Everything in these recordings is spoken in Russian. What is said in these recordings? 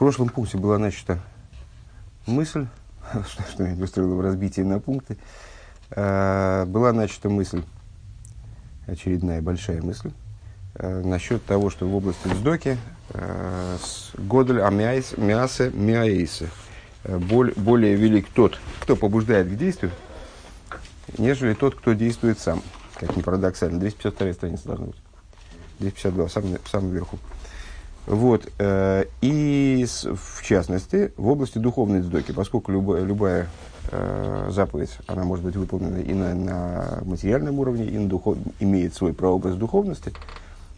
прошлом пункте была начата мысль, что, что я устроил в разбитии на пункты, э, была начата мысль, очередная большая мысль, э, насчет того, что в области вздоки э, Годель Амиасе Миаисе более велик тот, кто побуждает к действию, нежели тот, кто действует сам. Как ни парадоксально. 252 страница должна быть. 252, сам, самом верху. Вот. Э, и в частности, в области духовной дздоки, поскольку любая, любая э, заповедь, она может быть выполнена и на, на материальном уровне, и на духов, имеет свой прообраз духовности,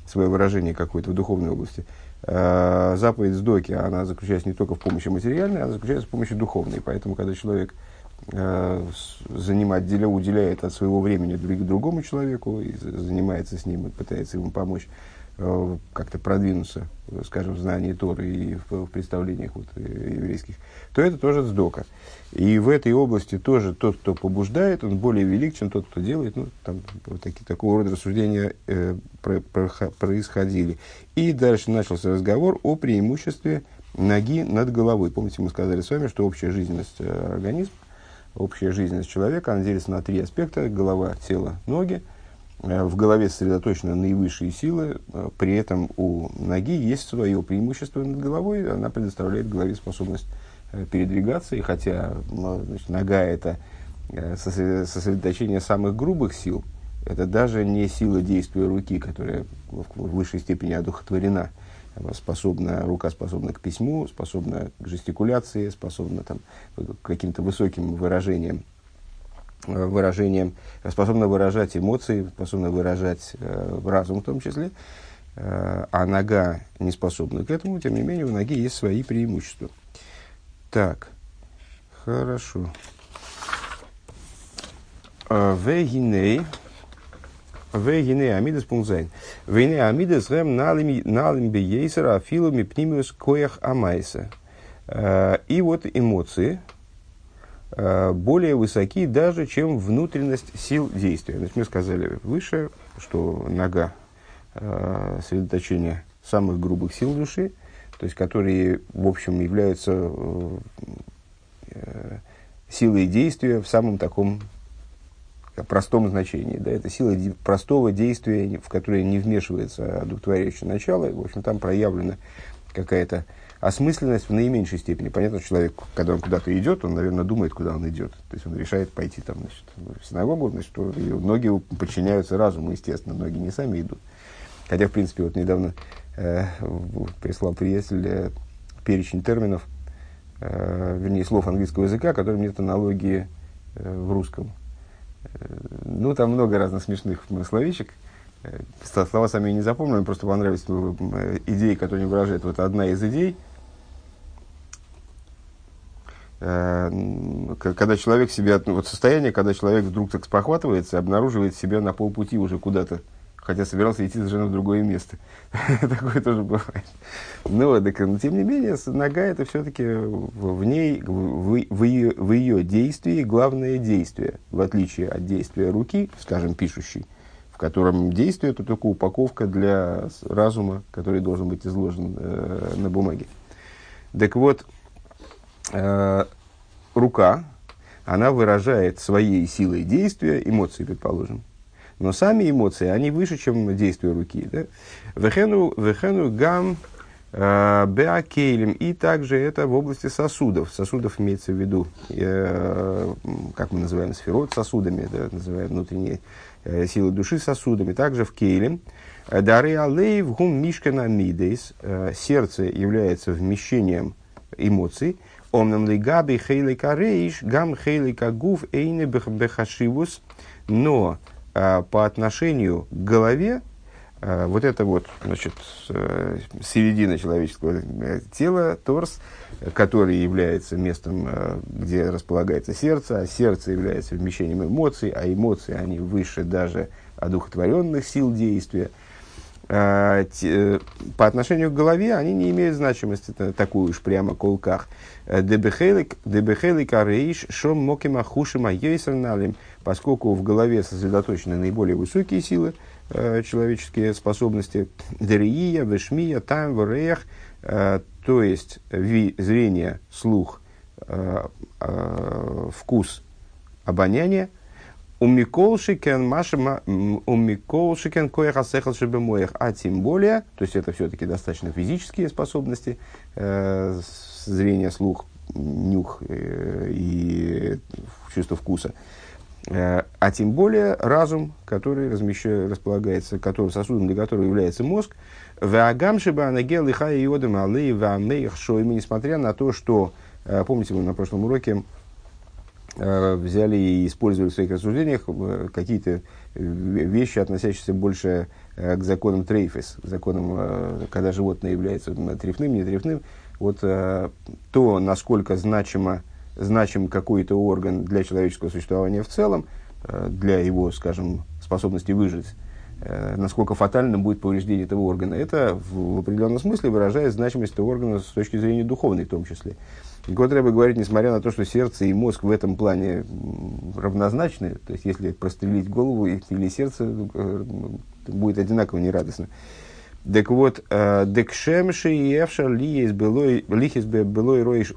свое выражение какое-то в духовной области. Э, заповедь сдоки, она заключается не только в помощи материальной, она заключается в помощи духовной. Поэтому, когда человек э, занимать, уделяет от своего времени друг, другому человеку и занимается с ним и пытается ему помочь, как-то продвинуться, скажем, в знании Торы и в, в представлениях вот, э, еврейских, то это тоже сдока. И в этой области тоже тот, кто побуждает, он более велик, чем тот, кто делает. Ну, там вот такие, такого рода рассуждения э, про, про, происходили. И дальше начался разговор о преимуществе ноги над головой. Помните, мы сказали с вами, что общая жизненность э, организма, общая жизненность человека, она делится на три аспекта. Голова, тело, ноги. Э, в голове сосредоточены наивысшие силы, э, при этом у ноги есть свое преимущество над головой, она предоставляет голове способность э, передвигаться, и хотя значит, нога это сосредоточение самых грубых сил, это даже не сила действия руки, которая в высшей степени одухотворена, способна, рука способна к письму, способна к жестикуляции, способна там, к каким-то высоким выражениям выражением, способна выражать эмоции, способна выражать э, разум в том числе, э, а нога не способна к этому, тем не менее у ноги есть свои преимущества. Так, хорошо. Э, вегиней, вегиней амидас пунзайн. Вегиней амидас рэм налим бейсера афилами пнимиус коях амайса. Э, и вот эмоции, Э, более высоки даже, чем внутренность сил действия. Значит, мы сказали выше, что нога э, сосредоточение самых грубых сил души, то есть которые, в общем, являются э, э силой действия в самом таком простом значении. Да, это сила простого действия, в которое не вмешивается одухотворяющее начало. В общем, там проявлена какая-то осмысленность в наименьшей степени. Понятно, человек, когда он куда-то идет, он, наверное, думает, куда он идет. То есть он решает пойти там, значит, в синагогу, значит, ноги подчиняются разуму, естественно, ноги не сами идут. Хотя, в принципе, вот недавно э, прислал приятель э, перечень терминов, э, вернее, слов английского языка, которым нет аналогии э, в русском. Э, ну, там много разных смешных словечек. Э, слова сами не запомнил, мне просто понравились идеи, которые они выражают. Вот одна из идей – когда человек себя, вот состояние, когда человек вдруг так спохватывается, обнаруживает себя на полпути уже куда-то, хотя собирался идти совершенно в другое место. Такое тоже бывает. Но, так, но тем не менее, нога это все-таки в ней, в, в, ее, в ее действии главное действие, в отличие от действия руки, скажем, пишущей, в котором действие это только упаковка для разума, который должен быть изложен э, на бумаге. Так вот, э, рука, она выражает своей силой действия, эмоции, предположим. Но сами эмоции, они выше, чем действие руки. Да? Вехену, вехену гам э, беакейлем. И также это в области сосудов. Сосудов имеется в виду, э, как мы называем сферот сосудами, да, называем внутренние силы души сосудами. Также в кейлем. Дары алейв гум мишкана мидейс. Сердце является вмещением эмоций. Омнам ли габи хейлика рейш, гам хейлика гуф эйне бехашивус. Но по отношению к голове, а, вот это вот, значит, э, середина человеческого э, тела, торс, который является местом, э, где располагается сердце, а сердце является вмещением эмоций, а эмоции, они выше даже одухотворенных сил действия – э, по отношению к голове они не имеют значимости такую уж прямо колках. Э, дебехелик арейш шом мокима хушима йейсерналим, поскольку в голове сосредоточены наиболее высокие силы, э, человеческие способности, дерия, вешмия, там, вореях, то есть ви, зрение, слух, вкус, обоняние – Умиколшикен машима умиколшикен коехасехал шебемоях. А тем более, то есть это все-таки достаточно физические способности, э, зрение, слух, нюх э, и чувство вкуса. Э, а тем более разум, который размещает, располагается, который, сосудом для которого является мозг. Ваагамшиба анагел и хай иодам алей ваамейх шойми, несмотря на то, что, э, помните, мы на прошлом уроке взяли и использовали в своих рассуждениях э, какие-то вещи, относящиеся больше э, к законам трейфес, к законам, когда животное является трефным, не трефным. Вот то, насколько значимо, значим какой-то орган для человеческого существования в целом, для его, скажем, способности выжить, насколько фатальным будет повреждение этого органа, это в определенном смысле выражает значимость этого органа с точки зрения духовной в том числе. И Готреба говорит, несмотря на то, что сердце и мозг в этом плане равнозначны, то есть если прострелить голову или сердце, э, будет одинаково нерадостно. Так вот, э, декшемши и эвшар лихис былой роиш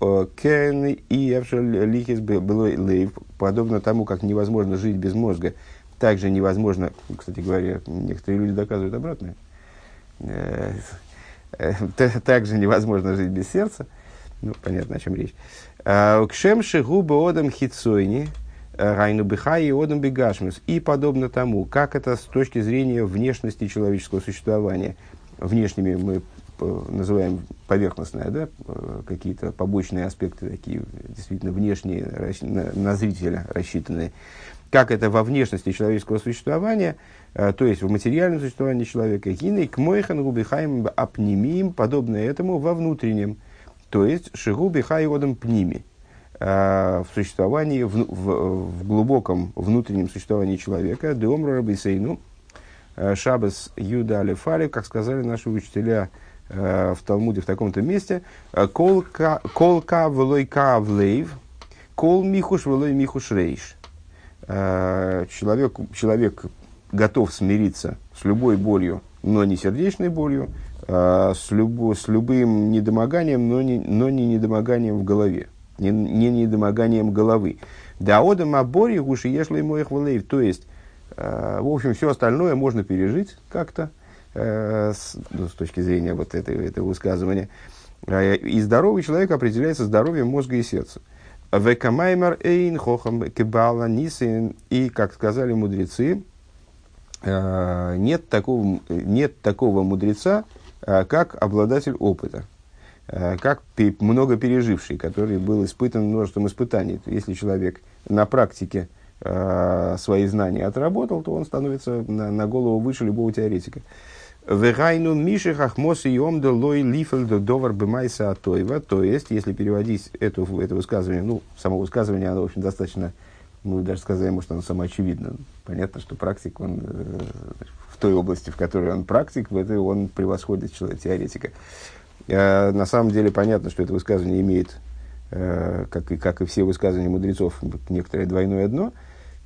кен и эвшар лихис былой лейв, подобно тому, как невозможно жить без мозга, также невозможно, кстати говоря, некоторые люди доказывают обратное, э, также невозможно жить без сердца, ну, понятно, о чем речь. А, Кшемши губы одам хитсойни, э, райну бихай и одам бегашмус. И подобно тому, как это с точки зрения внешности человеческого существования. Внешними мы э, называем поверхностные, да, э, какие-то побочные аспекты такие, действительно внешние, на, зрителя рассчитанные. Как это во внешности человеческого существования, то есть в материальном существовании человека, гиней к мойхан губихаем апнемием, подобное этому во внутреннем. То есть шигуби хайодом пними э, в существовании, в, в, в глубоком внутреннем существовании человека, деомра рабисейну, э, шабас юда алифали, как сказали наши учителя э, в Талмуде в таком-то месте, колка влойка влейв, кол михуш влой михуш рейш. Человек, человек готов смириться с любой болью, но не сердечной болью, с, любо, с любым недомоганием, но не, но не недомоганием в голове, не, не недомоганием головы. Да одам абори гуши ешло ему их валейв. То есть, э, в общем, все остальное можно пережить как-то э, с, ну, с точки зрения вот этого, этого высказывания. И здоровый человек определяется здоровьем мозга и сердца. Векамаймер эйн хохам кебала нисин. И, как сказали мудрецы, нет такого, нет такого мудреца, как обладатель опыта, э, как много переживший, который был испытан множеством испытаний. Если человек на практике э, свои знания отработал, то он становится на, на голову выше любого теоретика. Вегайну миши хахмос и. То есть, если переводить это, это высказывание, ну, само высказывание, оно, в общем, достаточно, мы даже сказали, может, оно самоочевидно. Понятно, что практик, он той области, в которой он практик, в этой он превосходит человека, теоретика. А, на самом деле понятно, что это высказывание имеет, э, как, и, как и все высказывания мудрецов, некоторое двойное дно,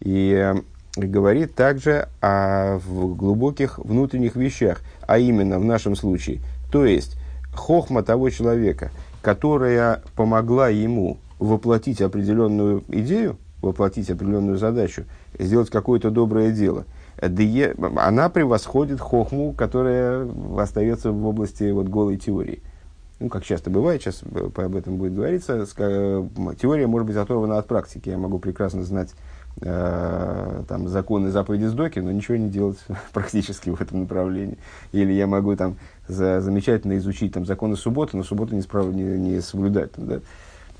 и э, говорит также о глубоких внутренних вещах, а именно в нашем случае, то есть хохма того человека, которая помогла ему воплотить определенную идею, воплотить определенную задачу, сделать какое-то доброе дело – она превосходит хохму, которая остается в области вот, голой теории. Ну, как часто бывает, сейчас об этом будет говориться, теория может быть оторвана от практики. Я могу прекрасно знать э, там, законы заповеди сдоки, но ничего не делать практически в этом направлении. Или я могу там за, замечательно изучить там, законы субботы, но субботу не, справ, не, не соблюдать. Там, да?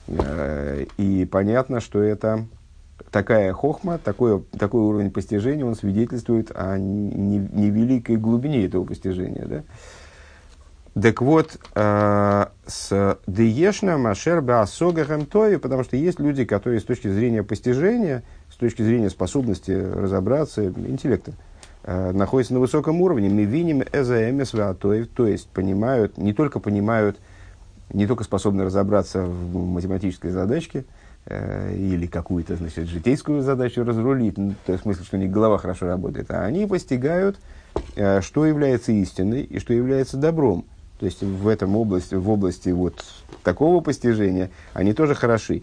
э, и понятно, что это такая хохма, такой, такой уровень постижения, он свидетельствует о невеликой глубине этого постижения. Да? Так вот, э, с Деешна Машер Баасогахем Тои, потому что есть люди, которые с точки зрения постижения, с точки зрения способности разобраться, интеллекта, э, находятся на высоком уровне. Мы видим эзаэмес то есть понимают, не только понимают, не только способны разобраться в математической задачке, или какую-то, значит, житейскую задачу разрулить, ну, в смысле, что у них голова хорошо работает, а они постигают, э, что является истиной и что является добром. То есть в этом области, в области вот такого постижения они тоже хороши.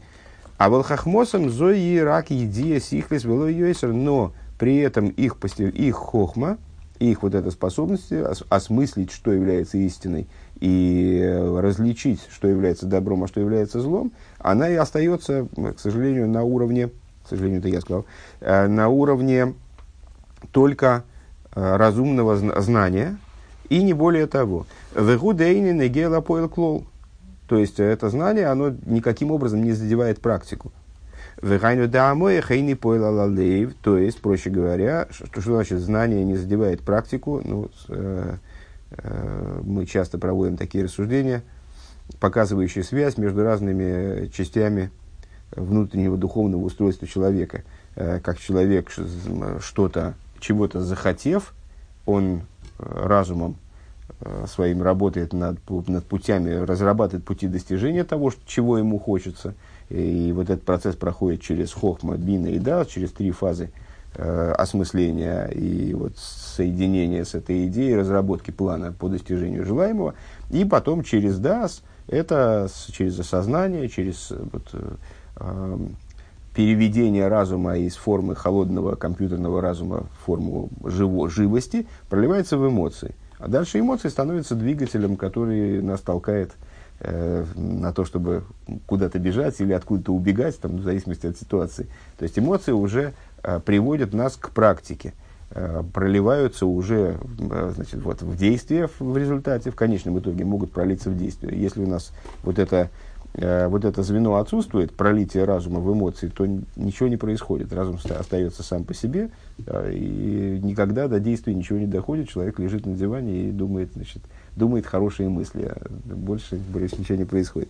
А волхахмосом зои рак едия сихлис вело но при этом их, их хохма, их вот эта способность осмыслить, что является истиной, и э, различить, что является добром, а что является злом, она и остается, к сожалению, на уровне, к сожалению, это я сказал, э, на уровне только э, разумного знания, и не более того. Вегудейни негела клол. То есть это знание, оно никаким образом не задевает практику. Вегайну дамой хейни пойл То есть, проще говоря, что, что значит знание не задевает практику? Ну, э, э, мы часто проводим такие рассуждения, показывающие связь между разными частями внутреннего духовного устройства человека. Э, как человек что-то, чего-то захотев, он э, разумом э, своим работает над, над путями, разрабатывает пути достижения того, чего ему хочется – и вот этот процесс проходит через хохма, бина и да, через три фазы э, осмысления и вот соединения с этой идеей, разработки плана по достижению желаемого. И потом через дас, это через осознание, через вот, э, переведение разума из формы холодного компьютерного разума в форму живо, живости, проливается в эмоции. А дальше эмоции становятся двигателем, который нас толкает Э, на то, чтобы куда-то бежать или откуда-то убегать, там, в зависимости от ситуации. То есть эмоции уже приводят нас к практике, э, проливаются уже э, значит, вот, в действие в результате, в конечном итоге могут пролиться в действие. Если у нас вот это, э, вот это звено отсутствует, пролитие разума в эмоции, то ничего не происходит. Разум остается сам по себе, э, и никогда до действия ничего не доходит. Человек лежит на диване и думает, значит, думает хорошие мысли, а больше, больше ничего не происходит.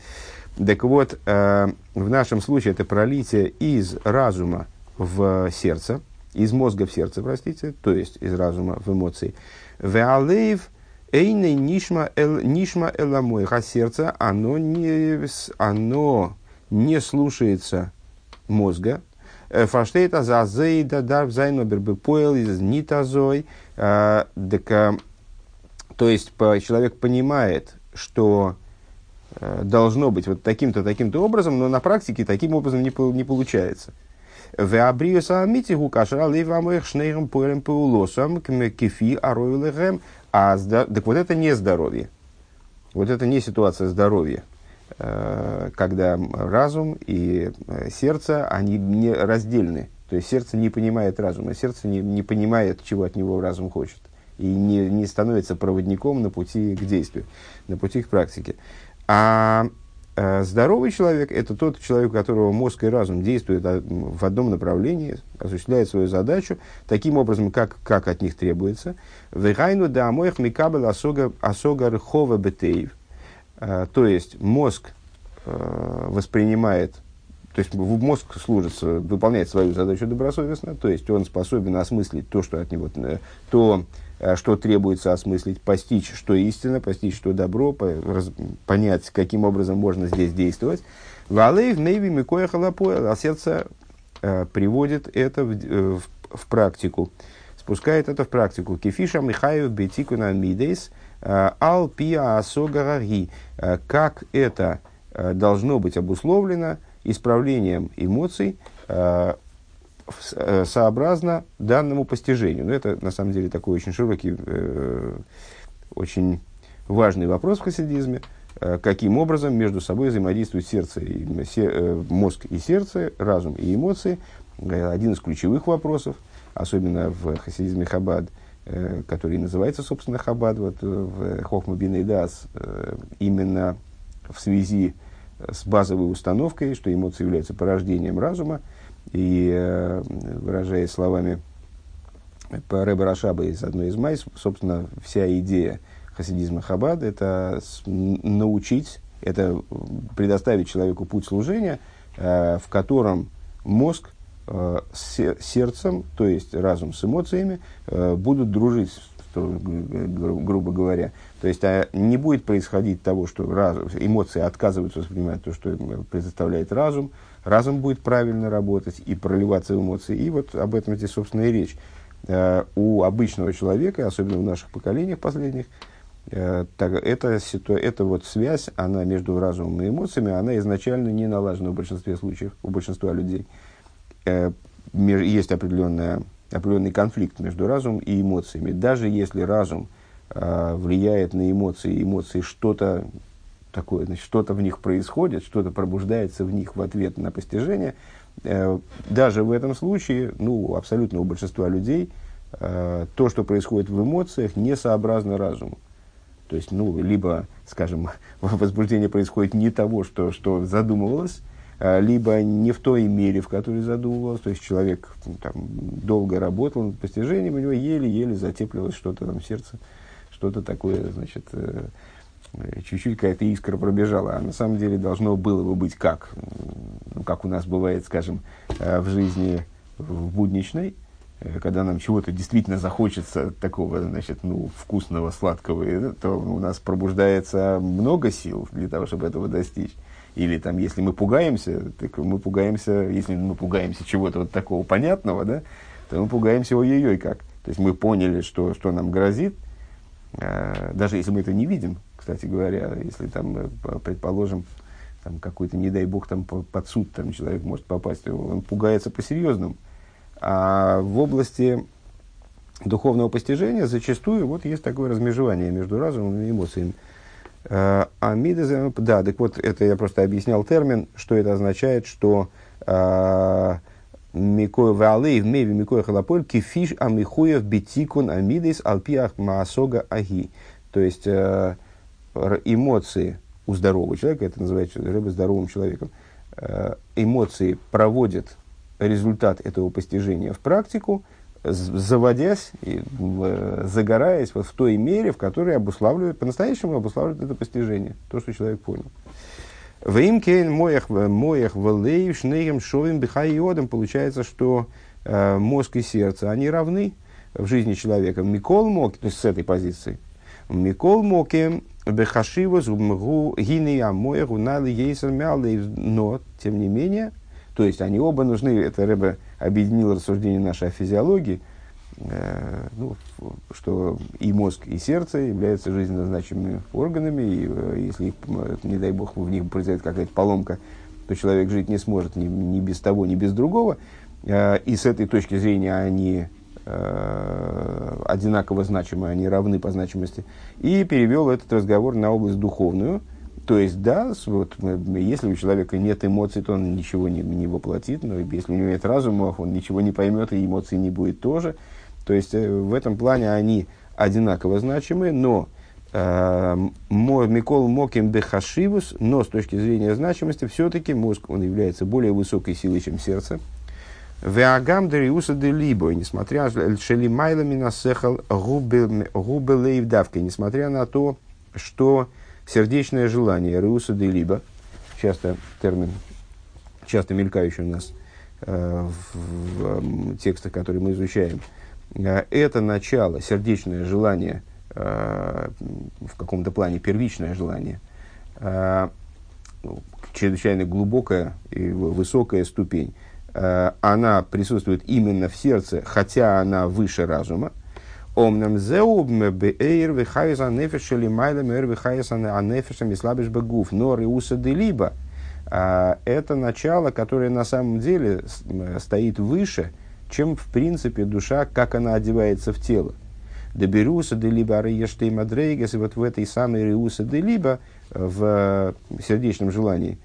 Так вот, э, в нашем случае это пролитие из разума в сердце, из мозга в сердце, простите, то есть из разума в эмоции. Веалеев эйне нишма эл нишма эламой, а сердце, оно не, оно не слушается мозга, э, Фаштейта за зейда дар зайнобер бы поел из нитазой. Так э, то есть человек понимает, что э, должно быть вот таким-то, таким-то образом, но на практике таким образом не, не получается. А так вот это не здоровье. Вот это не ситуация здоровья, э, когда разум и э, сердце, они не раздельны. То есть сердце не понимает разума, сердце не, не понимает, чего от него разум хочет и не, не становится проводником на пути к действию, на пути к практике. А здоровый человек – это тот человек, у которого мозг и разум действуют в одном направлении, осуществляет свою задачу таким образом, как, как от них требуется. «Вегайну да амоях микабел асога рхова бетеев». Э, то есть, мозг воспринимает то есть мозг служит, выполняет свою задачу добросовестно, то есть он способен осмыслить то, что от него, то, что требуется осмыслить, постичь, что истина, постичь, что добро, по, раз, понять, каким образом можно здесь действовать. Валейв нейви микоя халапоя, а сердце э, приводит это в, э, в, в практику, спускает это в практику. Кефиша михаю бетикуна мидейс э, ал пиа асогараги. Как это должно быть обусловлено исправлением эмоций, Э, сообразно данному постижению. Но это, на самом деле, такой очень широкий, э, очень важный вопрос в хасидизме. Э, каким образом между собой взаимодействуют сердце и, се, э, мозг и сердце, разум и эмоции. Э, один из ключевых вопросов, особенно в хасидизме Хабад, э, который называется, собственно, Хабад, вот, в Хохма Бин Дас, э, именно в связи с базовой установкой, что эмоции являются порождением разума, и э, выражаясь словами по Рэбе Рашаба из одной из майс, собственно, вся идея хасидизма Хабад – это научить, это предоставить человеку путь служения, э, в котором мозг э, с сердцем, то есть разум с эмоциями, будут дружить, грубо говоря. То есть а не будет происходить того, что эмоции отказываются воспринимать то, что предоставляет разум, разум будет правильно работать и проливаться в эмоции. И вот об этом здесь, собственно, и речь. Э, у обычного человека, особенно в наших поколениях последних, э, так, эта, ситу, эта вот связь, она между разумом и эмоциями, она изначально не налажена в большинстве случаев, у большинства людей. Э, есть определенная, определенный конфликт между разумом и эмоциями. Даже если разум влияет на эмоции, эмоции что-то такое, значит, что-то в них происходит, что-то пробуждается в них в ответ на постижение, э, даже в этом случае, ну, абсолютно у большинства людей, э, то, что происходит в эмоциях, не сообразно разуму. То есть, ну, либо, скажем, возбуждение происходит не того, что, что задумывалось, э, либо не в той мере, в которой задумывалось. То есть, человек ну, там, долго работал над постижением, у него еле-еле затеплилось что-то там в сердце, что-то такое, значит, чуть-чуть какая-то искра пробежала, а на самом деле должно было бы быть как, ну, как у нас бывает, скажем, э, в жизни в будничной, э, когда нам чего-то действительно захочется такого, значит, ну, вкусного, сладкого, то у нас пробуждается много сил для того, чтобы этого достичь. Или там, если мы пугаемся, так мы пугаемся, если мы пугаемся чего-то вот такого понятного, да, то мы пугаемся ой-ой-ой как. То есть мы поняли, что, что нам грозит, даже если мы это не видим, кстати говоря, если там, э, предположим, там какой-то, не дай бог, там под суд там человек может попасть, он пугается по-серьезному. А в области духовного постижения зачастую вот есть такое размежевание между разумом и эмоциями. А, а мидезем, да, так вот, это я просто объяснял термин, что это означает, что а, Микоя валей меви микоя халаполь кифиш амихуев битикун амидес алпиах маасога аги. То есть, э, эмоции у здорового человека, это называется рыба здоровым человеком, э, эмоции проводят результат этого постижения в практику, заводясь, и, загораясь вот в той мере, в которой обуславливает, по-настоящему обуславливает это постижение, то, что человек понял. В имкейн моях моях валеев шнейгем шовим бихайодом получается, что э, мозг и сердце, они равны в жизни человека. Микол мог, то есть с этой позиции, Микол Моке Бехашива Зубмгу Гини Амоя Гунали Ейсер Но, тем не менее, то есть они оба нужны, это Рэбе объединил рассуждение нашей о физиологии, э, ну, что и мозг, и сердце являются жизненно значимыми органами, и э, если, не дай бог, в них произойдет какая-то поломка, то человек жить не сможет ни, ни без того, ни без другого. Э, и с этой точки зрения они Э, одинаково значимы, они равны по значимости, и перевел этот разговор на область духовную. То есть, да, вот, если у человека нет эмоций, то он ничего не, не воплотит, но если у него нет разума, он ничего не поймет, и эмоций не будет тоже. То есть, э, в этом плане они одинаково значимы, но э, Микол Моким Бехашивус, но с точки зрения значимости, все-таки мозг, он является более высокой силой, чем сердце. Веагам дериуса де либо, несмотря шели майлами насехал губелейв давки, несмотря на то, что сердечное желание риуса де либо, часто термин, часто мелькающий у нас э, в, в текстах, которые мы изучаем, э, это начало, сердечное желание, э, в каком-то плане первичное желание, э, чрезвычайно глубокая и высокая ступень, она присутствует именно в сердце, хотя она выше разума. Омнам зеубме беэйр вихайза нефеша лимайла мэр вихайза анефеша мислабиш бегуф, но. Э, это начало, которое на самом деле стоит выше, чем в принципе душа, как она одевается в тело. Деберуса делиба ареештей мадрейгас, и вот в этой самой риуса делиба, в сердечном желании,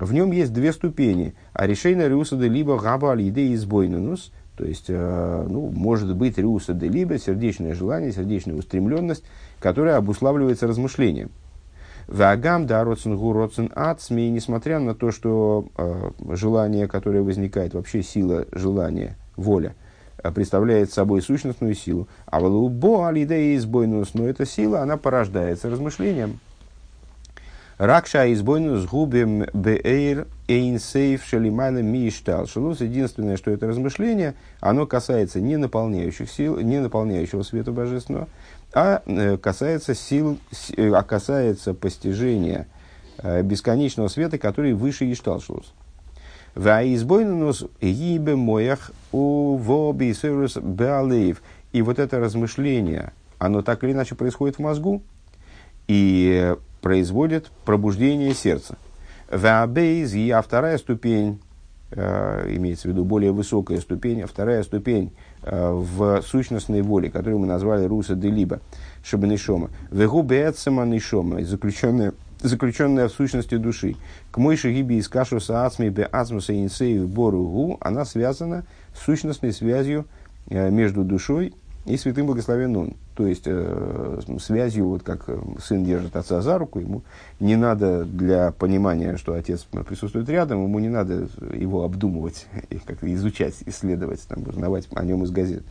в нем есть две ступени. А решение Риуса де либо габа алиде избойнунус, то есть, э, ну, может быть, Риуса либо сердечное желание, сердечная устремленность, которая обуславливается размышлением. Вагам да родсен гу родсен ацми, несмотря на то, что э, желание, которое возникает, вообще сила желания, воля, э, представляет собой сущностную силу. А в алидея избойнус, но эта сила, она порождается размышлением. Ракша избойну с губим беэйр эйнсейф шалимайна миштал. Шелус единственное, что это размышление, оно касается не наполняющих сил, не наполняющего света божественного, а э, касается сил, э, а касается постижения э, бесконечного света, который выше Ишталшус. Ваизбойнус гибе моях у вобисерус беалеев. И вот это размышление, оно так или иначе происходит в мозгу, и производит пробуждение сердца. Веабейз, а вторая ступень, э, имеется в виду более высокая ступень, а вторая ступень э, в сущностной воле, которую мы назвали Руса де Либо, Шабанишома. Вегу Нишома, заключенная, заключенная в сущности души. К мойши гиби из кашуса ацми бе ацмуса инсею боругу, она связана с сущностной связью э, между душой и святым благословен он. То есть, э, связью, вот как э, сын держит отца за руку, ему не надо для понимания, что отец присутствует рядом, ему не надо его обдумывать, как-то изучать, исследовать, там, узнавать о нем из газет.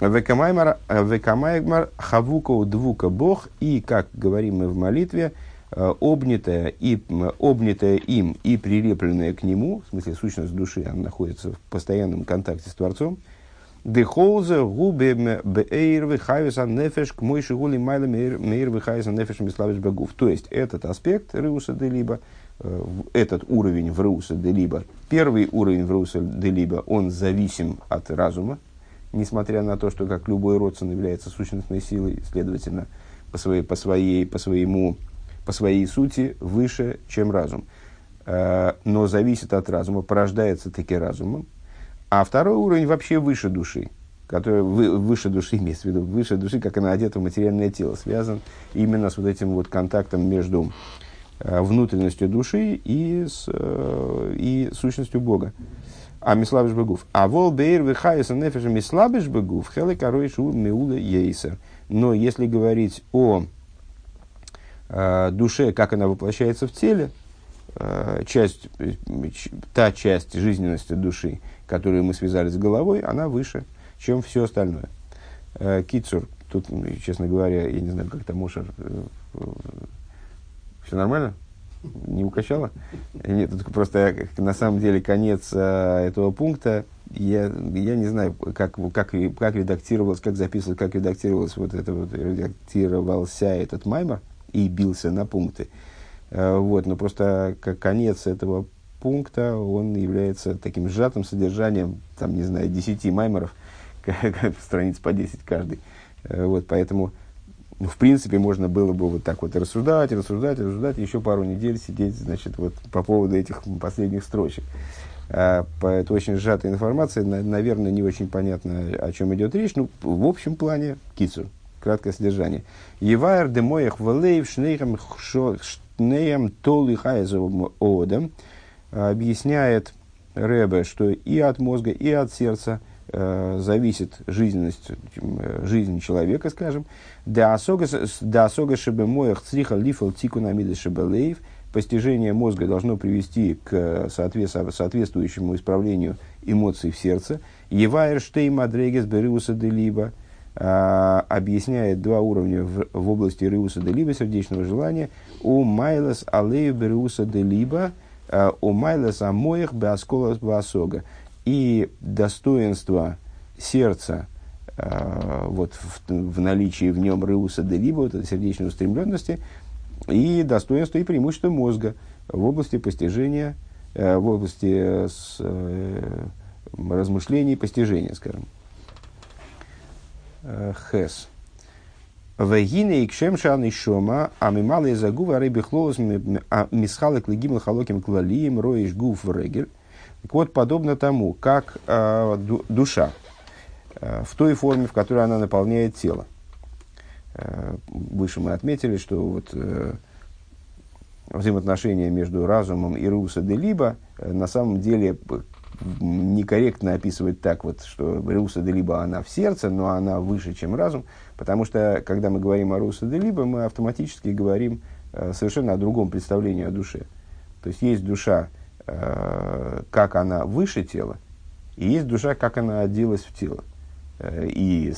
Векамаймар хавука двука бог, и, как говорим мы в молитве, э, обнятая, и, обнятая им и прилепленная к нему, в смысле сущность души, она находится в постоянном контакте с Творцом, Дехолзе губе бейр вихайвиса нефеш к мой шигули майла мейр вихайвиса нефеш миславиш багув. То есть этот аспект Риуса де Либо, э, этот уровень в Риуса де Либо, первый уровень в Риуса де Либо, он зависим от разума, несмотря на то, что как любой родствен является сущностной силой, следовательно, по своей, по своей, по своему, по своей сути выше, чем разум. Э, но зависит от разума, порождается таки разумом, а второй уровень вообще выше души, который вы, выше души, имеется в виду, выше души, как она одета в материальное тело, связан именно с вот этим вот контактом между э, внутренностью души и, с, э, и сущностью Бога. А мислабиш бегув. А вол бейр вихайса нефеша мислабиш бегув, хеле коройш у меула ейсер. Но если говорить о э, душе, как она воплощается в теле, часть, э, та часть жизненности души, которую мы связали с головой, она выше, чем все остальное. Э, Кицур, тут, честно говоря, я не знаю, как там Мошер, э, все нормально? Не укачало? Нет, это просто на самом деле конец этого пункта. Я, я не знаю, как, как, как редактировалось, как записывалось, как редактировалось вот это вот, редактировался этот маймер и бился на пункты. Вот, но просто конец этого пункта, он является таким сжатым содержанием, там, не знаю, 10 маймеров, страниц по 10 каждый. Э, вот, поэтому, ну, в принципе, можно было бы вот так вот рассуждать, рассуждать, рассуждать, еще пару недель сидеть, значит, вот по поводу этих последних строчек. А, это очень сжатая информация, наверное, не очень понятно, о чем идет речь. Ну, в общем плане, кицу, краткое содержание. Евайр де моих валеев шнеям толи хайзовым одам – объясняет Рэбе, что и от мозга, и от сердца э, зависит жизненность, э, жизнь человека, скажем. Да осога моях цриха лифал тику намида шебелеев. Постижение мозга должно привести к соответствующему исправлению эмоций в сердце. Евайр штей мадрегес бериуса де либо э, объясняет два уровня в, в области риуса де либо, сердечного желания. У майлас алеев бериуса де либо – у Майлес Амоих Беасколас Басога. И достоинство сердца э, вот в, в наличии в нем Реуса де Либо, вот этой сердечной устремленности, и достоинство и преимущество мозга в области постижения, э, в области с, э, размышлений и постижения, скажем. Хес. Вегине и кшемшан и шома, а мы малые загува рыби хлоус мисхалек легимл халоким клалием роиш гуф регель. Так вот, подобно тому, как э, душа э, в той форме, в которой она наполняет тело. Э, выше мы отметили, что вот, э, взаимоотношения между разумом и Руса де Либо э, на самом деле некорректно описывать так вот, что Руса де Либо она в сердце, но она выше, чем разум. Потому что, когда мы говорим о Руса де Либо, мы автоматически говорим э, совершенно о другом представлении о душе. То есть есть душа, э, как она выше тела, и есть душа, как она оделась в тело. Э, и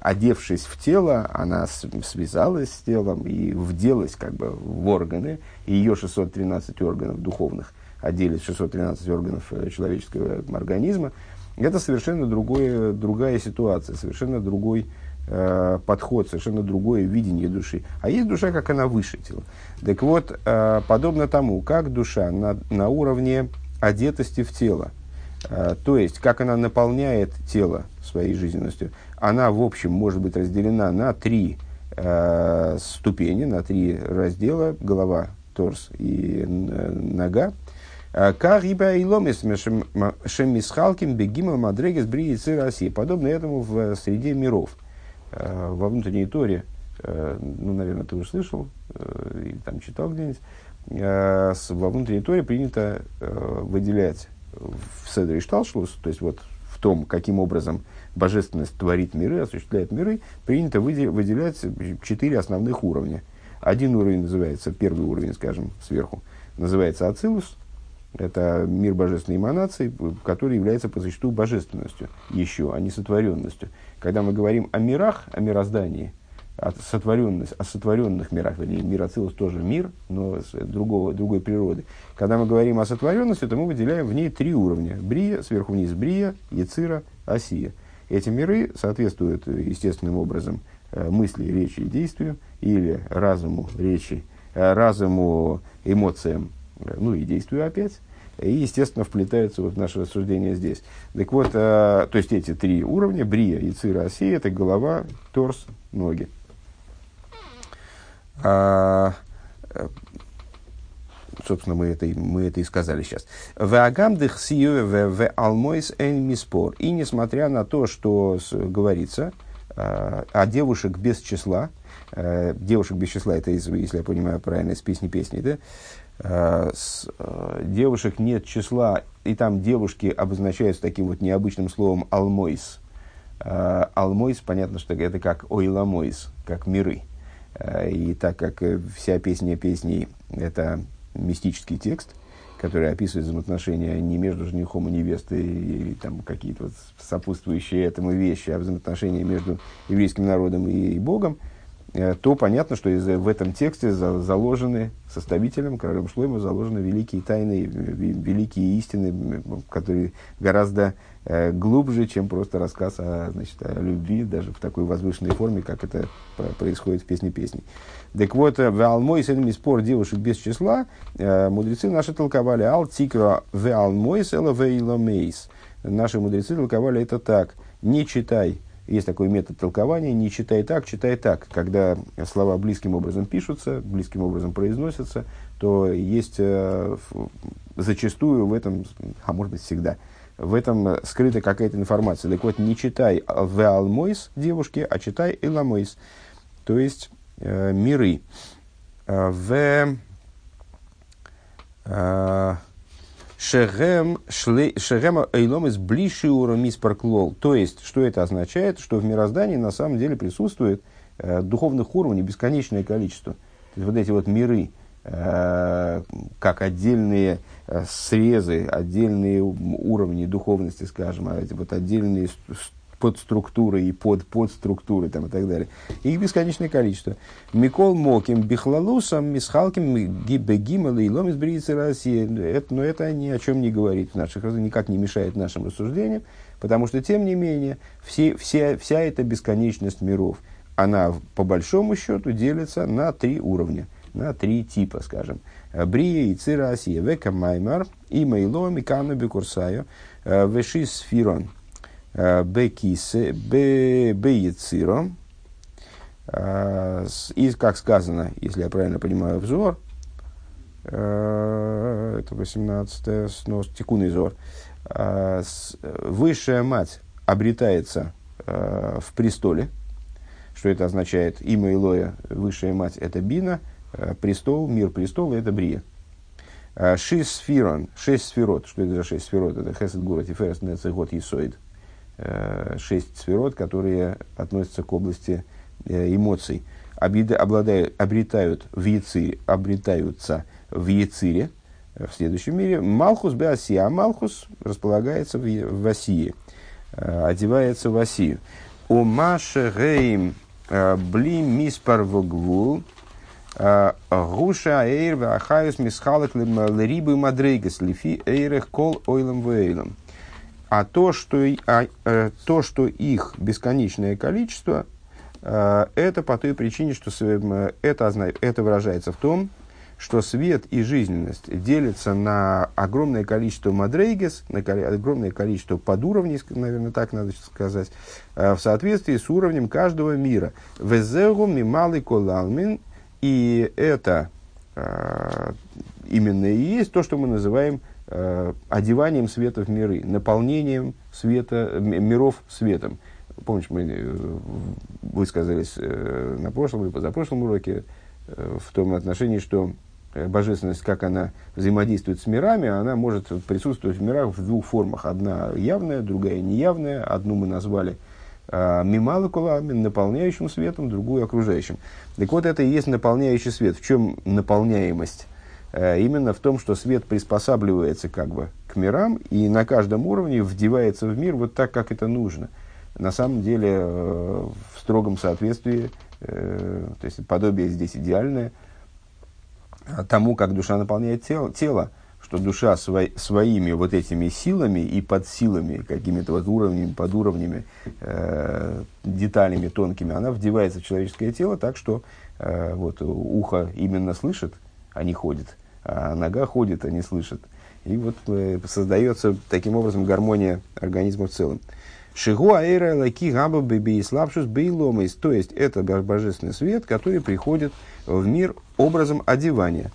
одевшись в тело, она связалась с телом и вделась как бы в органы. И ее 613 органов духовных оделись в 613 органов э, человеческого организма. Это совершенно другое, другая ситуация, совершенно другой э, подход, совершенно другое видение души. А есть душа, как она выше тела. Так вот, э, подобно тому, как душа на, на уровне одетости в тело, э, то есть, как она наполняет тело своей жизненностью, она, в общем, может быть разделена на три э, ступени, на три раздела, голова, торс и нога. Кариба и ломис шемисхалким бегимал мадрегес бриицы России. Подобно этому в среде миров. Во внутренней торе, ну, наверное, ты уже слышал, или там читал где-нибудь, во внутренней торе принято выделять в Седре Шталшлус, то есть вот в том, каким образом божественность творит миры, осуществляет миры, принято выделять четыре основных уровня. Один уровень называется, первый уровень, скажем, сверху, называется Ацилус, это мир божественной эманации, который является по существу божественностью еще, а не сотворенностью. Когда мы говорим о мирах, о мироздании, о, сотворенных, о сотворенных мирах, вернее, мир Ацилус тоже мир, но с другого, другой природы. Когда мы говорим о сотворенности, то мы выделяем в ней три уровня. Брия, сверху вниз Брия, Яцира, Осия. Эти миры соответствуют естественным образом э, мысли, речи и действию, или разуму, речи, э, разуму, эмоциям, ну и действию опять, и, естественно, вплетаются вот в наше рассуждение здесь. Так вот, то есть эти три уровня, брия, яцира, осия, это голова, торс, ноги. А, собственно, мы это, мы это и сказали сейчас. Вагамдых сию в алмойс эн миспор. И несмотря на то, что говорится э, о девушек без числа, э, девушек без числа, это, если я понимаю правильно, из песни песни, да? Э, с, э, девушек нет числа, и там девушки обозначаются таким вот необычным словом алмойс. Э, алмойс, понятно, что это как ойламойс, как миры. И так как вся песня песней – это мистический текст, который описывает взаимоотношения не между женихом и невестой и там какие-то вот сопутствующие этому вещи, а взаимоотношения между еврейским народом и Богом, то понятно, что в этом тексте за, заложены составителем, королем Шлойма, заложены великие тайны, великие истины, которые гораздо э, глубже, чем просто рассказ о, значит, о любви, даже в такой возвышенной форме, как это происходит в песне песней. Так вот, в Алмой с спор девушек без числа, э, мудрецы наши толковали Ал Тикра в Алмой села Вейломейс. Наши мудрецы толковали это так. Не читай, есть такой метод толкования, не читай так, читай так. Когда слова близким образом пишутся, близким образом произносятся, то есть э, зачастую в этом, а может быть всегда, в этом скрыта какая-то информация. Так вот, не читай в Алмойс девушки, а читай Эламойс. То есть, э, миры. Э, в э, Шегем Эйлом из Блишиура Миспарклол. То есть, что это означает? Что в мироздании на самом деле присутствует э, духовных уровней бесконечное количество. То есть, вот эти вот миры, э, как отдельные э, срезы, отдельные уровни духовности, скажем, а эти вот отдельные подструктуры и под подструктуры там, и так далее. Их бесконечное количество. Микол Моким, Бихлалусом, Мисхалким, Гибегимал и Ломис Бриицы России. Это, но это ни о чем не говорит в наших никак не мешает нашим рассуждениям, потому что, тем не менее, все, все, вся эта бесконечность миров, она по большому счету делится на три уровня, на три типа, скажем. Брия и Цира Асия, Века Маймар, и Мейло, Микану Бекурсаю, Вешис Сфирон – Бекисе, Беециро. И, как сказано, если я правильно понимаю, взор, это 18 снос, текунный взор, высшая мать обретается в престоле. Что это означает? Имя Илоя, высшая мать, это Бина, престол, мир престола, это Брия. Шесть сфирон, шесть сферот. Что это за шесть сферот? Это Хесед Гура, Тиферес, Нецегот, Исоид. Э, шесть сферот, которые относятся к области э, эмоций, обладают, обретают в яци, обретаются в яцире, э, в следующем мире. Малхус беосия, а Малхус располагается в, в Осии, одевается в Осию. У Маши Гейм Бли Миспар Вогвул Гуша Эйр Вахаюс Мисхалек Лрибы Мадрейгас Лифи Эйрех Кол Ойлам Вейлам. А то, что, а, э, то, что их бесконечное количество, э, это по той причине, что э, это, это выражается в том, что свет и жизненность делятся на огромное количество мадрейгес, на огромное количество подуровней, наверное, так надо сказать, э, в соответствии с уровнем каждого мира. Везегу мималый колалмин, и это э, именно и есть то, что мы называем одеванием света в миры, наполнением света, миров светом. Помнишь, мы э, высказались э, на прошлом или позапрошлом уроке э, в том отношении, что э, божественность, как она взаимодействует с мирами, она может присутствовать в мирах в двух формах. Одна явная, другая неявная. Одну мы назвали э, мималакулами, наполняющим светом, другую окружающим. Так вот, это и есть наполняющий свет. В чем наполняемость? Э, именно в том, что свет приспосабливается как бы к мирам и на каждом уровне вдевается в мир вот так, как это нужно. На самом деле э, в строгом соответствии, э, то есть подобие здесь идеальное, тому, как душа наполняет тело, тело что душа свой, своими вот этими силами и под силами, какими-то вот уровнями, под уровнями, э, деталями тонкими, она вдевается в человеческое тело так, что э, вот ухо именно слышит, а не ходит а нога ходит, а не слышит. И вот э, создается таким образом гармония организма в целом. Шигу аэра лаки габа беби и слабшус бейломис. То есть это божественный свет, который приходит в мир образом одевания.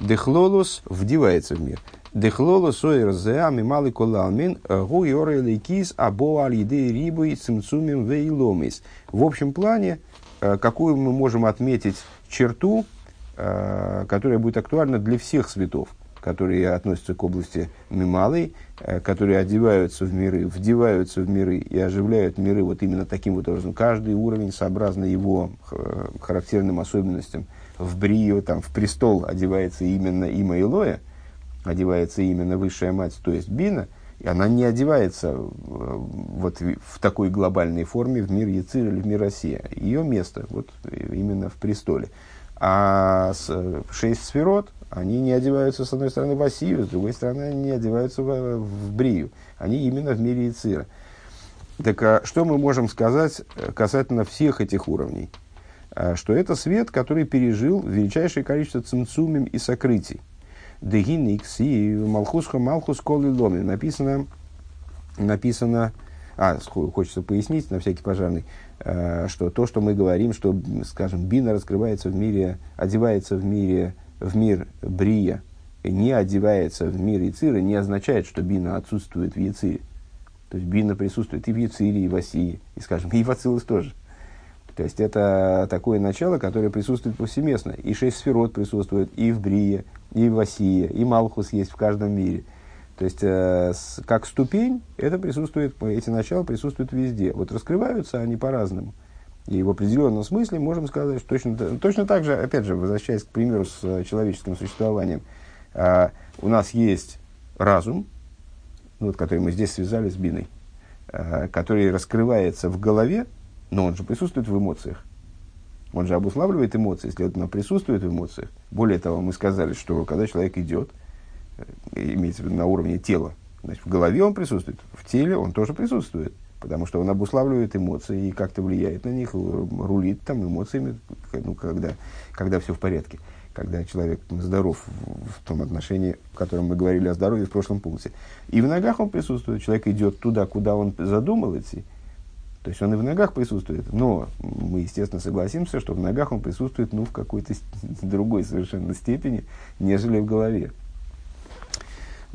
Дехлолус вдевается в мир. Дехлолус ойр зеами малый колалмин гу йоры лейкис або алиды рибы цимцумим вейломис. В общем плане, э, какую мы можем отметить черту, которая будет актуальна для всех светов, которые относятся к области мималой, э, которые одеваются в миры, вдеваются в миры и оживляют миры вот именно таким вот образом. Каждый уровень сообразно его э, характерным особенностям. В Брию, там, в престол одевается именно има Илоя, одевается именно высшая мать, то есть Бина, и она не одевается вот в такой глобальной форме в мир Яцир или в мир Россия. Ее место вот именно в престоле. А шесть сферот, они не одеваются, с одной стороны, в Осию, с другой стороны, они не одеваются в, в Брию. Они именно в мире Ицира. Так а что мы можем сказать э, касательно всех этих уровней? А, что это свет, который пережил величайшее количество цимцумим и сокрытий. Дегиникс и Малхусха Малхус Коли Ломи. Написано, написано, а, хочется пояснить на всякий пожарный, что то, что мы говорим, что, скажем, бина раскрывается в мире, одевается в мире, в мир брия, не одевается в мир яцира, не означает, что бина отсутствует в яцире. То есть бина присутствует и в яцире, и в осии, и, скажем, и в ацилус тоже. То есть это такое начало, которое присутствует повсеместно. И шесть сферот присутствует и в Брие, и в Осии, и Малхус есть в каждом мире – то есть, э, с, как ступень, это присутствует, эти начала присутствуют везде. Вот раскрываются они по-разному. И в определенном смысле можем сказать, что точно, точно так же, опять же, возвращаясь к примеру с э, человеческим существованием, э, у нас есть разум, ну, вот, который мы здесь связали с биной, э, который раскрывается в голове, но он же присутствует в эмоциях. Он же обуславливает эмоции, следовательно, присутствует в эмоциях. Более того, мы сказали, что когда человек идет, имеется в виду на уровне тела. Значит, в голове он присутствует, в теле он тоже присутствует, потому что он обуславливает эмоции и как-то влияет на них, рулит там эмоциями, ну, когда, когда все в порядке, когда человек здоров в том отношении, в котором мы говорили о здоровье в прошлом пункте. И в ногах он присутствует, человек идет туда, куда он задумал идти, то есть он и в ногах присутствует, но мы, естественно, согласимся, что в ногах он присутствует ну, в какой-то другой совершенно степени, нежели в голове.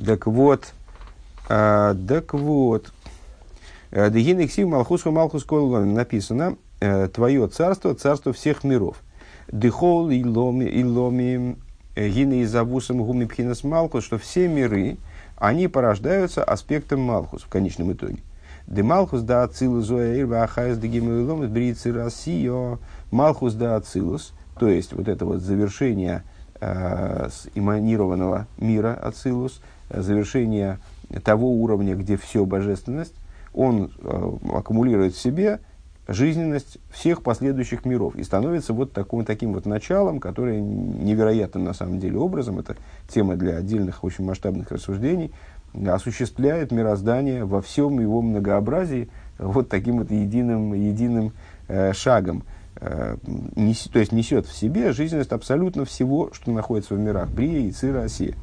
Так вот, а, так вот, э, Дегин Иксив Малхусу Малхус написано, э, Твое царство, царство всех миров. Дыхол и ломи, и ломи э, гины и завусом гуми пхинас Малхус, что все миры, они порождаются аспектом Малхус в конечном итоге. Де Малхус да Ацилус ирва ахайс де гимуилом брици Россио. Малхус да Ацилус, то есть вот это вот завершение э, иманированного мира Ацилус – завершение того уровня, где все божественность, он э, аккумулирует в себе жизненность всех последующих миров и становится вот таким, таким вот началом, которое невероятным на самом деле образом, это тема для отдельных очень масштабных рассуждений, осуществляет мироздание во всем его многообразии вот таким вот единым, единым э, шагом. э, неси, то есть несет в себе жизненность абсолютно всего, что находится в мирах Брия и Цира Россия.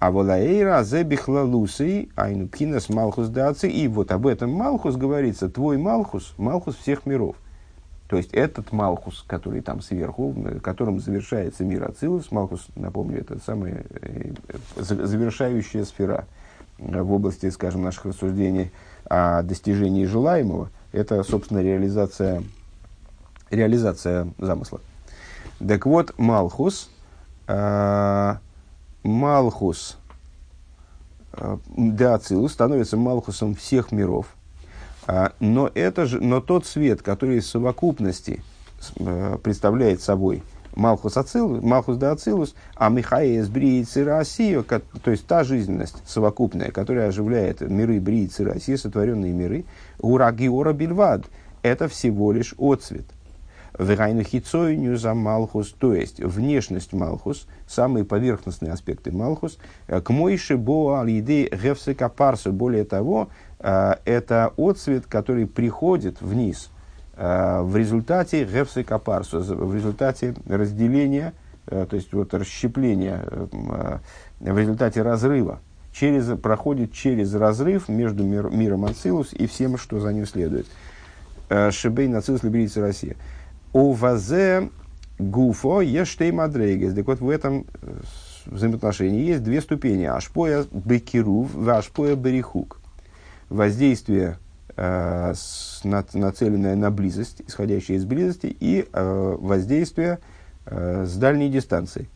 А волаэйра зебихла лусей, айну пхинас малхус даци. И вот об этом Малхус говорится, твой Малхус, Малхус всех миров. То есть этот Малхус, который там сверху, которым завершается мир Ацилус, Малхус, напомню, это самая э, завершающая сфера в области, скажем, наших рассуждений о достижении желаемого, это, собственно, реализация, реализация замысла. Так вот, Малхус, э, Малхус э, Деацилус становится Малхусом всех миров. А, но, это же, но тот свет, который в совокупности э, представляет собой Малхус, Ацилус, Малхус де Ацилус, а Михаис Бриицы Россию, то есть та жизненность совокупная, которая оживляет миры Бриицы России, сотворенные миры, Урагиора Бильвад, это всего лишь отцвет. Вегайну хицойню за Малхус, то есть внешность Малхус, самые поверхностные аспекты Малхус, э, к Мойше Боа Алиды Гевсека Парсу, более того, э, это отцвет, который приходит вниз э, в результате Гевсека Парсу, в результате разделения, то есть вот расщепления, в результате разрыва, через, проходит через разрыв между мир, миром Ацилус и всем, что за ним следует. Шибей Нацилус Либерийца Россия. У вазе гуфо ештей мадрейгес. Так вот, в этом э, взаимоотношении есть две ступени. Ашпоя бекирув, ашпоя берихук. Воздействие э, с, на, нацеленное на близость, исходящее из близости, и э, воздействие э, с дальней дистанции.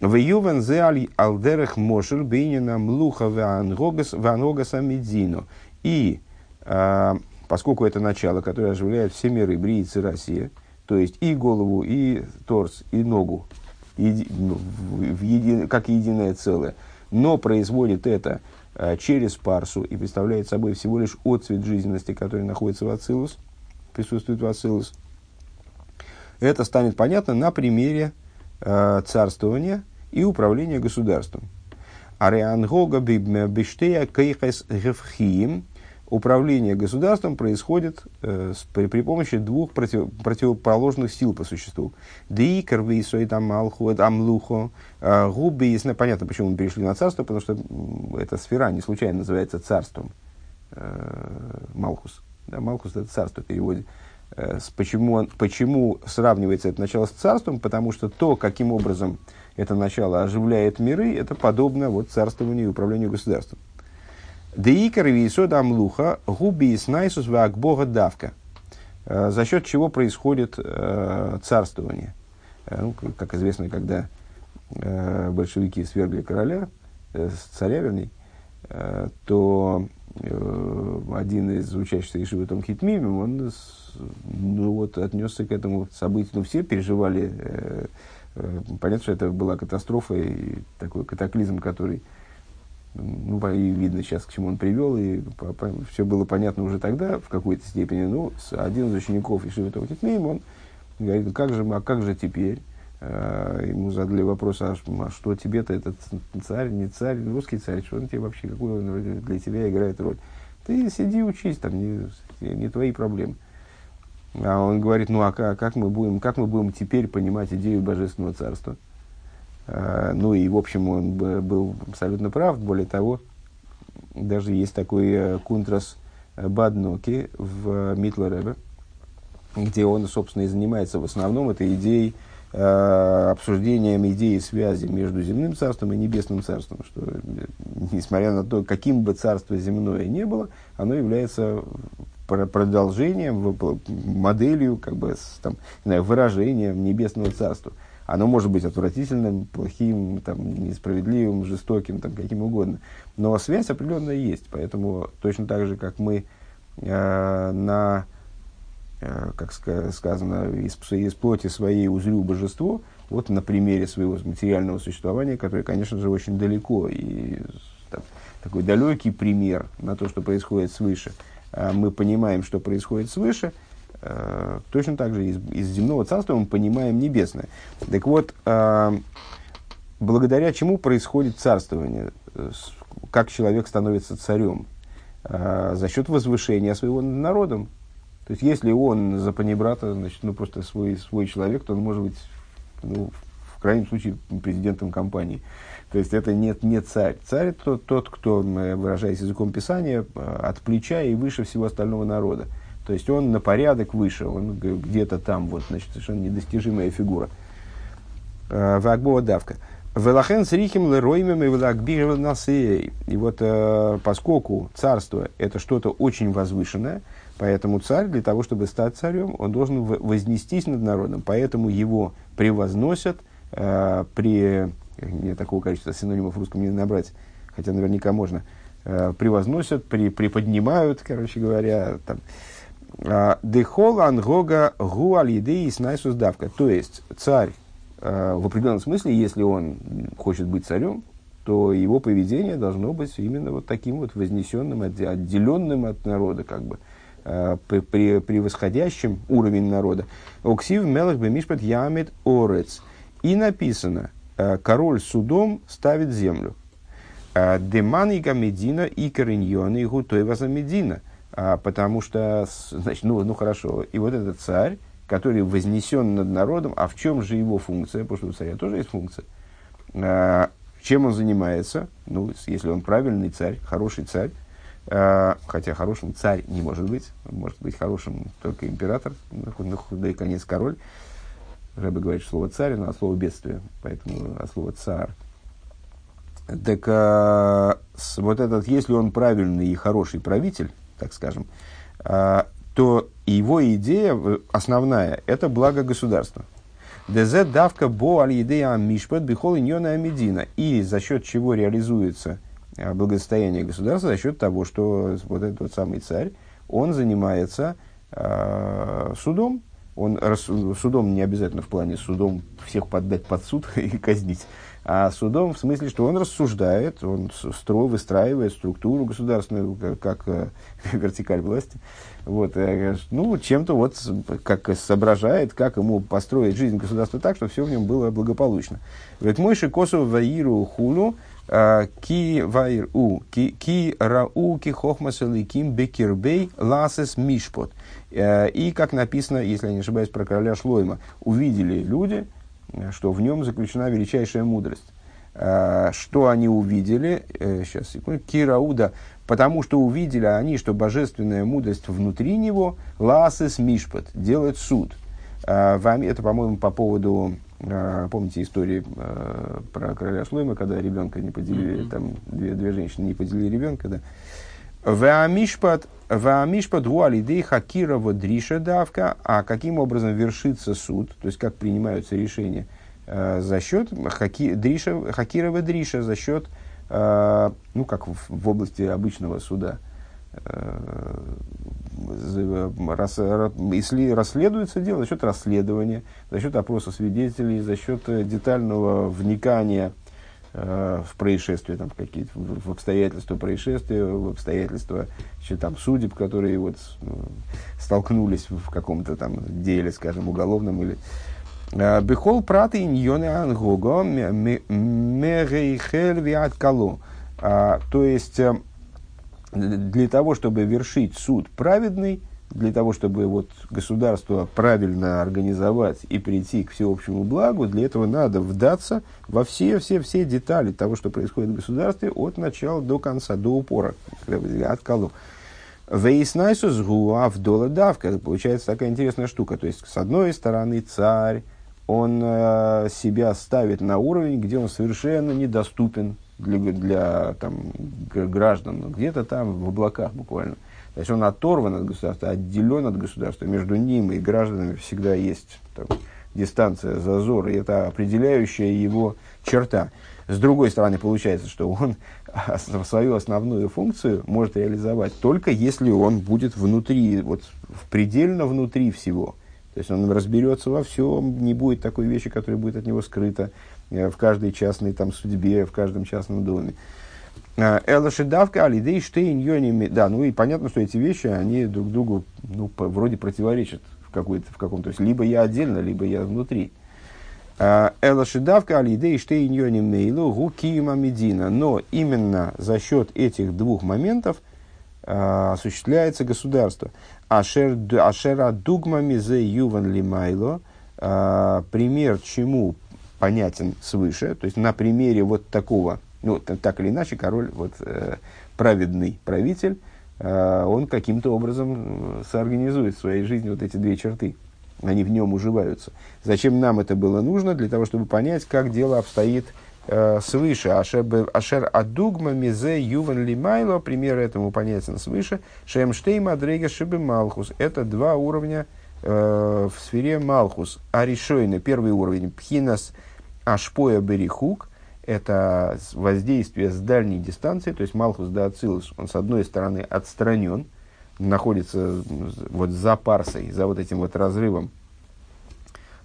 В Ювен зе алдерех мошель бейнина млуха вангогаса медзину. И э, поскольку это начало, которое оживляет все миры, бриицы Россия, то есть и голову, и торс, и ногу, еди, ну, в еди, как единое целое, но производит это э, через парсу и представляет собой всего лишь отцвет жизненности, который находится в Ацилус, присутствует в Ацилус, это станет понятно на примере э, царствования и управления государством. Ариангога биштея кейхес гефхиим управление государством происходит э, при, при помощи двух против, противоположных сил по существу. Дикер, вейсой, амалху, амлухо, э, губи, понятно, почему мы перешли на царство, потому что эта сфера не случайно называется царством. Э, Малхус. Да, Малхус это царство в переводе. Э, почему, почему сравнивается это начало с царством? Потому что то, каким образом это начало оживляет миры, это подобно вот, царствованию и управлению государством. Деикар висода амлуха губи снайсус вак бога давка. Э, за счет чего происходит э, царствование. Э, ну, как известно, когда э, большевики свергли короля, э, царя вернее, э, то э, один из учащихся Ишивы Том Хитмимим, он ну, вот, отнесся к этому событию. Ну, все переживали. Э, э, понятно, что это была катастрофа и такой катаклизм, который ну, и видно сейчас, к чему он привел, и по, по, все было понятно уже тогда, в какой-то степени. Ну, один из учеников Ишивы Тохитмейм, он говорит, ну, как же, а как же теперь? А, ему задали вопрос, а, а что тебе-то этот царь, не царь, русский царь, что он тебе вообще, какую он для тебя играет роль? Ты сиди, учись, там, не, не твои проблемы. А он говорит, ну а как, как, мы будем, как мы будем теперь понимать идею Божественного Царства? А, ну и, в общем, он был абсолютно прав. Более того, даже есть такой э, кунтрас Бадноки в Митлеребе, где он, собственно, и занимается в основном этой идеей, э, обсуждением идеи связи между земным царством и небесным царством, что, несмотря на то, каким бы царство земное не было, оно является продолжением, моделью, как бы, там, знаю, выражением небесного царства. Оно может быть отвратительным, плохим, там, несправедливым, жестоким, там, каким угодно. Но связь определенная есть. Поэтому точно так же, как мы э, на, э, как сказано, из, из плоти своей узрю божество, вот на примере своего материального существования, которое, конечно же, очень далеко, и там, такой далекий пример на то, что происходит свыше, э, мы понимаем, что происходит свыше – точно так же из, из земного царства мы понимаем небесное. Так вот, э, благодаря чему происходит царствование? Как человек становится царем? Э, за счет возвышения своего народом. То есть, если он за панибрата, значит, ну, просто свой, свой человек, то он может быть, ну, в крайнем случае, президентом компании. То есть, это нет, не царь. Царь это тот, кто, выражаясь языком Писания, от плеча и выше всего остального народа. То есть, он на порядок выше, он где-то там, вот, значит, совершенно недостижимая фигура. Вагбова давка. Велахен с рихим лероймем и велакбир насеей. И вот э, поскольку царство это что-то очень возвышенное, поэтому царь для того, чтобы стать царем, он должен вознестись над народом. Поэтому его превозносят э, при... Мне такого количества синонимов в русском не набрать, хотя наверняка можно. Э, превозносят, при, приподнимают, короче говоря, там, Дехол ангога гу алидеи снайсус давка. То есть царь Э, в определенном смысле, если он хочет быть царем, то его поведение должно быть именно вот таким вот вознесенным, отделенным от народа, как бы, при, превосходящим уровень народа. Оксив мелах бемишпат ямит орец. И написано, король судом ставит землю. Деман и медина и кореньон и гутой медина. Потому что, значит, ну, ну хорошо, и вот этот царь, который вознесен над народом, а в чем же его функция? Потому что у царя тоже есть функция. А, чем он занимается? Ну, если он правильный царь, хороший царь, а, хотя хорошим царь не может быть, может быть хорошим только император, на худой конец король. Рэбе говорит, слово царь, но от слова бедствие, поэтому от слова царь. Так а, вот этот, если он правильный и хороший правитель, так скажем, а, то его идея основная – это благо государства. ДЗ давка бо аль идея мишпат бихол иньона амедина. И за счет чего реализуется а, благосостояние государства? За счет того, что вот этот вот самый царь, он занимается э, судом. Он судом не обязательно в плане судом всех поддать под суд и казнить, а судом в смысле, что он рассуждает, он стро, выстраивает структуру государственную, как, как э, вертикаль власти. Вот, э, ну, чем-то вот как соображает, как ему построить жизнь государства так, чтобы все в нем было благополучно. Говорит, мойши косу ваиру хулу, э, ки ваир у, ки рау ки хохмасаликим бекирбей ласес мишпот. Э, и, как написано, если я не ошибаюсь, про короля Шлойма, увидели люди, что в нем заключена величайшая мудрость. Что они увидели? Сейчас, секунду. Кирауда потому что увидели они, что божественная мудрость внутри него, ласес мишпат, делает суд. Это, по-моему, по поводу, помните истории про короля Шлойма, когда ребенка не поделили, mm-hmm. там две, две женщины не поделили ребенка, да. Ваамишпат, ваамишпат гуалидей хакирова дриша давка, а каким образом вершится суд, то есть как принимаются решения, за счет хаки, дриша, хакирова дриша, за счет Э, ну, как в, в области обычного суда, э, если расследуется дело за счет расследования, за счет опроса свидетелей, за счет э, детального вникания в происшествия, там, какие-то, в, обстоятельства происшествия, в обстоятельства еще, там, судеб, которые вот, ну, столкнулись в каком-то там деле, скажем, уголовном или Э, Бехол праты иньоны ангого мерейхель виат кало. А, то есть, э, для того, чтобы вершить суд праведный, для того, чтобы вот государство правильно организовать и прийти к всеобщему благу, для этого надо вдаться во все-все-все детали того, что происходит в государстве от начала до конца, до упора, от колу. Вейснайсус гуав дола давка. Получается такая интересная штука. То есть, с одной стороны, царь, он э, себя ставит на уровень, где он совершенно недоступен для, для там, граждан, где-то там в облаках буквально. То есть он оторван от государства, отделен от государства. Между ним и гражданами всегда есть там, дистанция, зазор, и это определяющая его черта. С другой стороны, получается, что он свою основную функцию может реализовать только если он будет внутри, вот предельно внутри всего. То есть он разберется во всем, не будет такой вещи, которая будет от него скрыта э, в каждой частной там, судьбе, в каждом частном доме. Э, Элашидавка, алидей, штейн, йоними. Да, ну и понятно, что эти вещи, они друг другу ну, по, вроде противоречат в, какой-то, в каком-то. То есть либо я отдельно, либо я внутри. Э, Элашидавка, алидей, штейн, йоними, гукима медина. Но именно за счет этих двух моментов осуществляется государство. Ашер, ашера дугмами зе юван лимайло, пример чему понятен свыше, то есть на примере вот такого, ну, так или иначе, король, вот, э, праведный правитель, э, он каким-то образом соорганизует в своей жизни вот эти две черты. Они в нем уживаются. Зачем нам это было нужно? Для того, чтобы понять, как дело обстоит э, свыше. Ашер адугма мизе юван лимайло, пример этому понятен свыше. Шемштейм адрега шибы малхус. Это два уровня э, в сфере малхус. Аришойны, первый уровень, пхинас ашпоя берихук, это воздействие с дальней дистанции, то есть Малхус да Ацилус, он с одной стороны отстранен, находится вот за парсой, за вот этим вот разрывом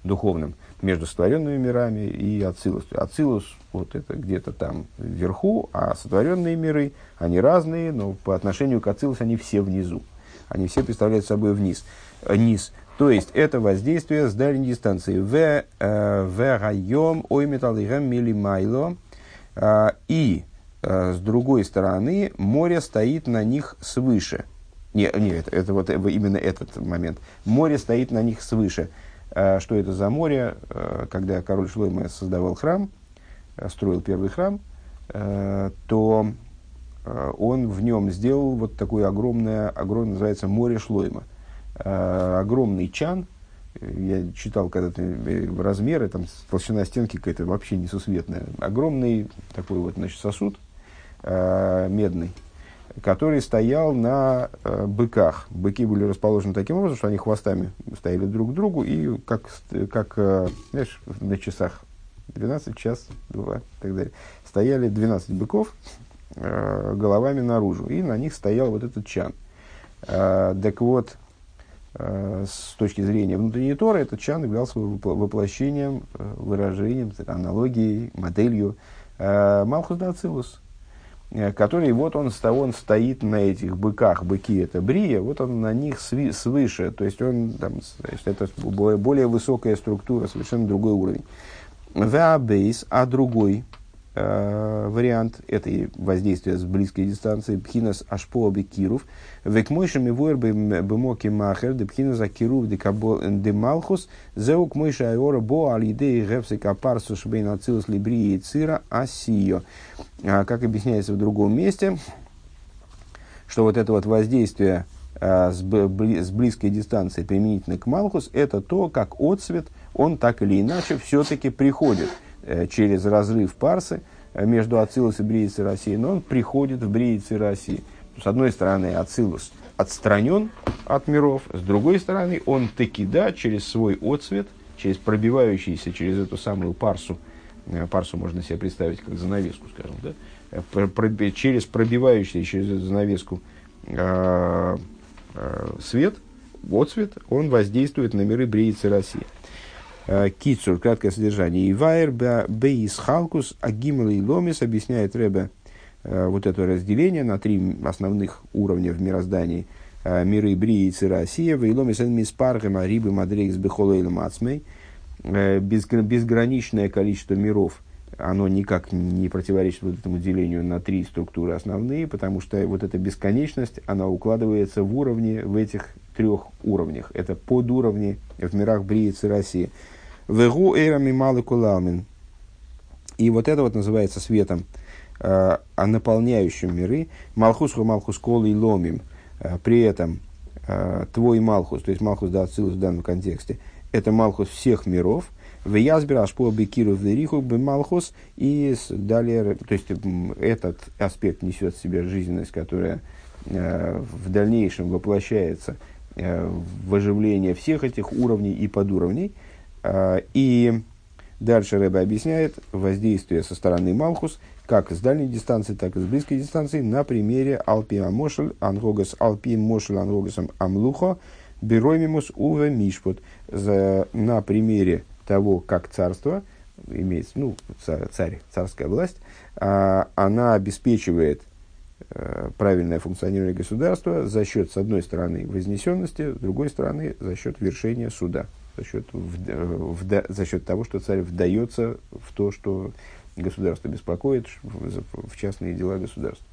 духовным между сотворенными мирами и Ацилус. Ацилус вот это где-то там вверху, а сотворенные миры, они разные, но по отношению к Ацилус они все внизу. Они все представляют собой вниз, низ. То есть это воздействие с дальней дистанции. В э, райом ой металлигам милимайло. А, и э, с другой стороны море стоит на них свыше. Не, не это, вот именно этот момент. Море стоит на них свыше. А, что это за море? Э, когда король Шлойма создавал храм, строил первый храм, то он в нем сделал вот такое огромное, огромное называется море Шлойма – э, огромный чан, я читал когда-то э, размеры, там толщина стенки какая-то вообще несусветная. Огромный такой вот значит, сосуд э, медный, который стоял на э, быках. Быки были расположены таким образом, что они хвостами стояли друг к другу и как, как э, знаешь, на часах 12, час, 2 и так далее. Стояли 12 быков э, головами наружу, и на них стоял вот этот чан. Э, так вот, Э, с точки зрения внутренней Торы, этот чан являлся воплощением, э, выражением, аналогией, моделью э, Малхус Дацилус, который вот он, он стоит на этих быках, быки это брия, вот он на них свыше, то есть он там, это более высокая структура, совершенно другой уровень. The а другой э, вариант. Этой воздействия с близкой дистанции, пхинас ашпо бекиров, векмойшами вуэр бемоки махер, де пхинас акиров де малхус, зеук мойша айора бо алидеи гепсы капарсу шбейн ацилус либрии и цира асио. А, как объясняется в другом месте, что вот это вот воздействие э, с, близкой дистанции применительно к Малхус, это то, как отцвет, он так или иначе все-таки приходит – Э, через разрыв парсы э, между Ацилус и Бриицей России, но он приходит в Бриицей России. С одной стороны, Ацилус отстранен от миров, с другой стороны, он таки да, через свой отцвет, через пробивающийся через эту самую парсу, э, парсу можно себе представить как занавеску, скажем, да, через пробивающийся через эту занавеску э, э, свет, отцвет, он воздействует на миры Бриицы России. Э, Кицур, краткое содержание. И вайер бейс халкус агимл и ломис объясняет Ребе э, вот это разделение на три основных уровня в мироздании. Э, миры Брии и Цирасия, Вейломис эн миспархем арибы мадрейкс бехолейл мацмей. Безграничное количество миров, оно никак не противоречит вот этому делению на три структуры основные, потому что вот эта бесконечность, она укладывается в уровне, в этих трех уровнях. Это подуровни в мирах Брии и. Вегу эрами малы куламин. И вот это вот называется светом, э, наполняющим миры. Малхусху малхус колы и ломим. Э, при этом э, твой малхус, то есть малхус да в данном контексте, это малхус всех миров. В Язбер Ашпо Бекиру Вериху Малхус. И далее, то есть этот аспект несет в себе жизненность, которая в дальнейшем воплощается в оживление всех этих уровней и подуровней. А, и дальше Рэбе объясняет воздействие со стороны Малхус, как с дальней дистанции, так и с близкой дистанции, на примере Алпи Амошель, Ангогас Алпи Мошель Ангогасом Амлухо, Бероймимус Уве Мишпут. На примере того, как царство, имеется, ну, царь, царская власть, а, она обеспечивает э, правильное функционирование государства за счет, с одной стороны, вознесенности, с другой стороны, за счет вершения суда за счет, вда, за счет того, что царь вдается в то, что государство беспокоит, в, в частные дела государства.